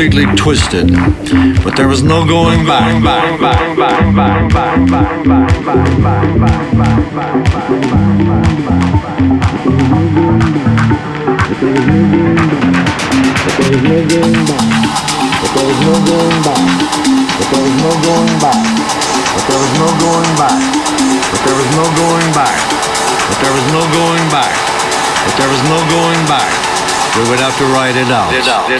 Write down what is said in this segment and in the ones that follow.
completely twisted. But there was no going back. back, back, back, back, There was no going back. We would have to write it out. It out.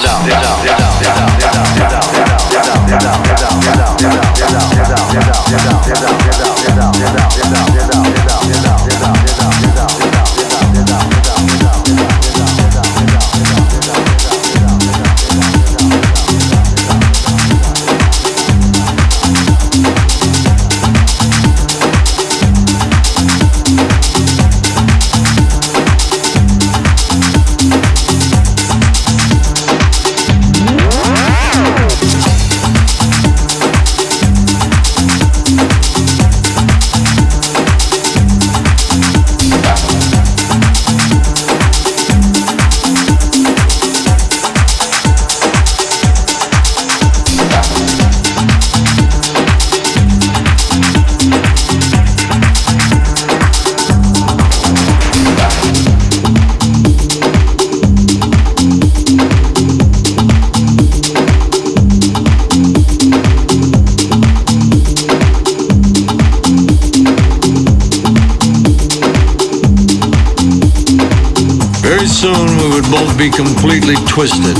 would both be completely twisted.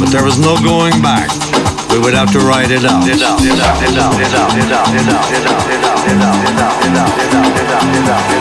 But there was no going back. We would have to write it out. It out, it out, it out, it out, it out, it out, it out, it out, it out, it out, it out, it out, it out.